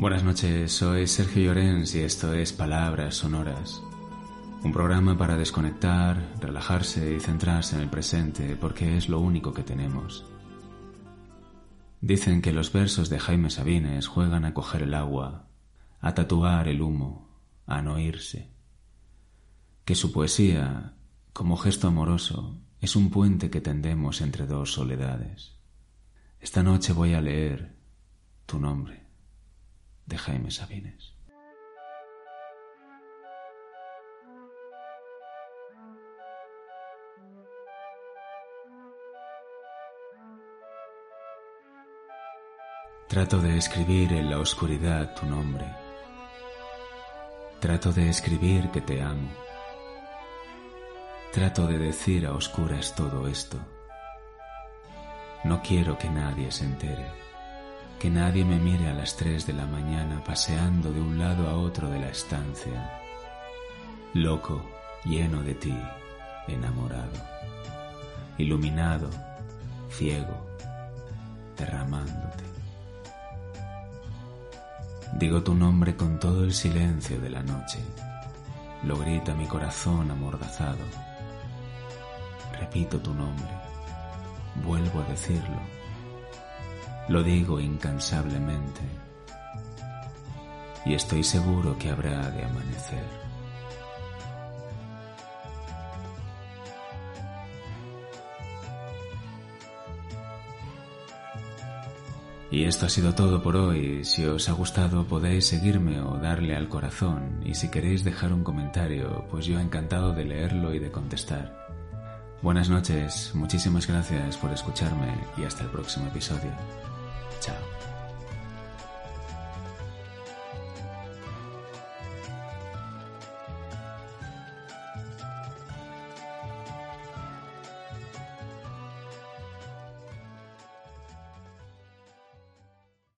Buenas noches, soy Sergio Llorens y esto es Palabras Sonoras. Un programa para desconectar, relajarse y centrarse en el presente porque es lo único que tenemos. Dicen que los versos de Jaime Sabines juegan a coger el agua, a tatuar el humo, a no irse. Que su poesía, como gesto amoroso, es un puente que tendemos entre dos soledades. Esta noche voy a leer tu nombre de Jaime Sabines. Trato de escribir en la oscuridad tu nombre. Trato de escribir que te amo. Trato de decir a oscuras todo esto. No quiero que nadie se entere, que nadie me mire a las tres de la mañana paseando de un lado a otro de la estancia, loco, lleno de ti, enamorado, iluminado, ciego, derramándote. Digo tu nombre con todo el silencio de la noche. Lo grita mi corazón amordazado. Repito tu nombre. Vuelvo a decirlo. Lo digo incansablemente. Y estoy seguro que habrá de amanecer. Y esto ha sido todo por hoy. Si os ha gustado podéis seguirme o darle al corazón y si queréis dejar un comentario, pues yo encantado de leerlo y de contestar. Buenas noches, muchísimas gracias por escucharme y hasta el próximo episodio. chao.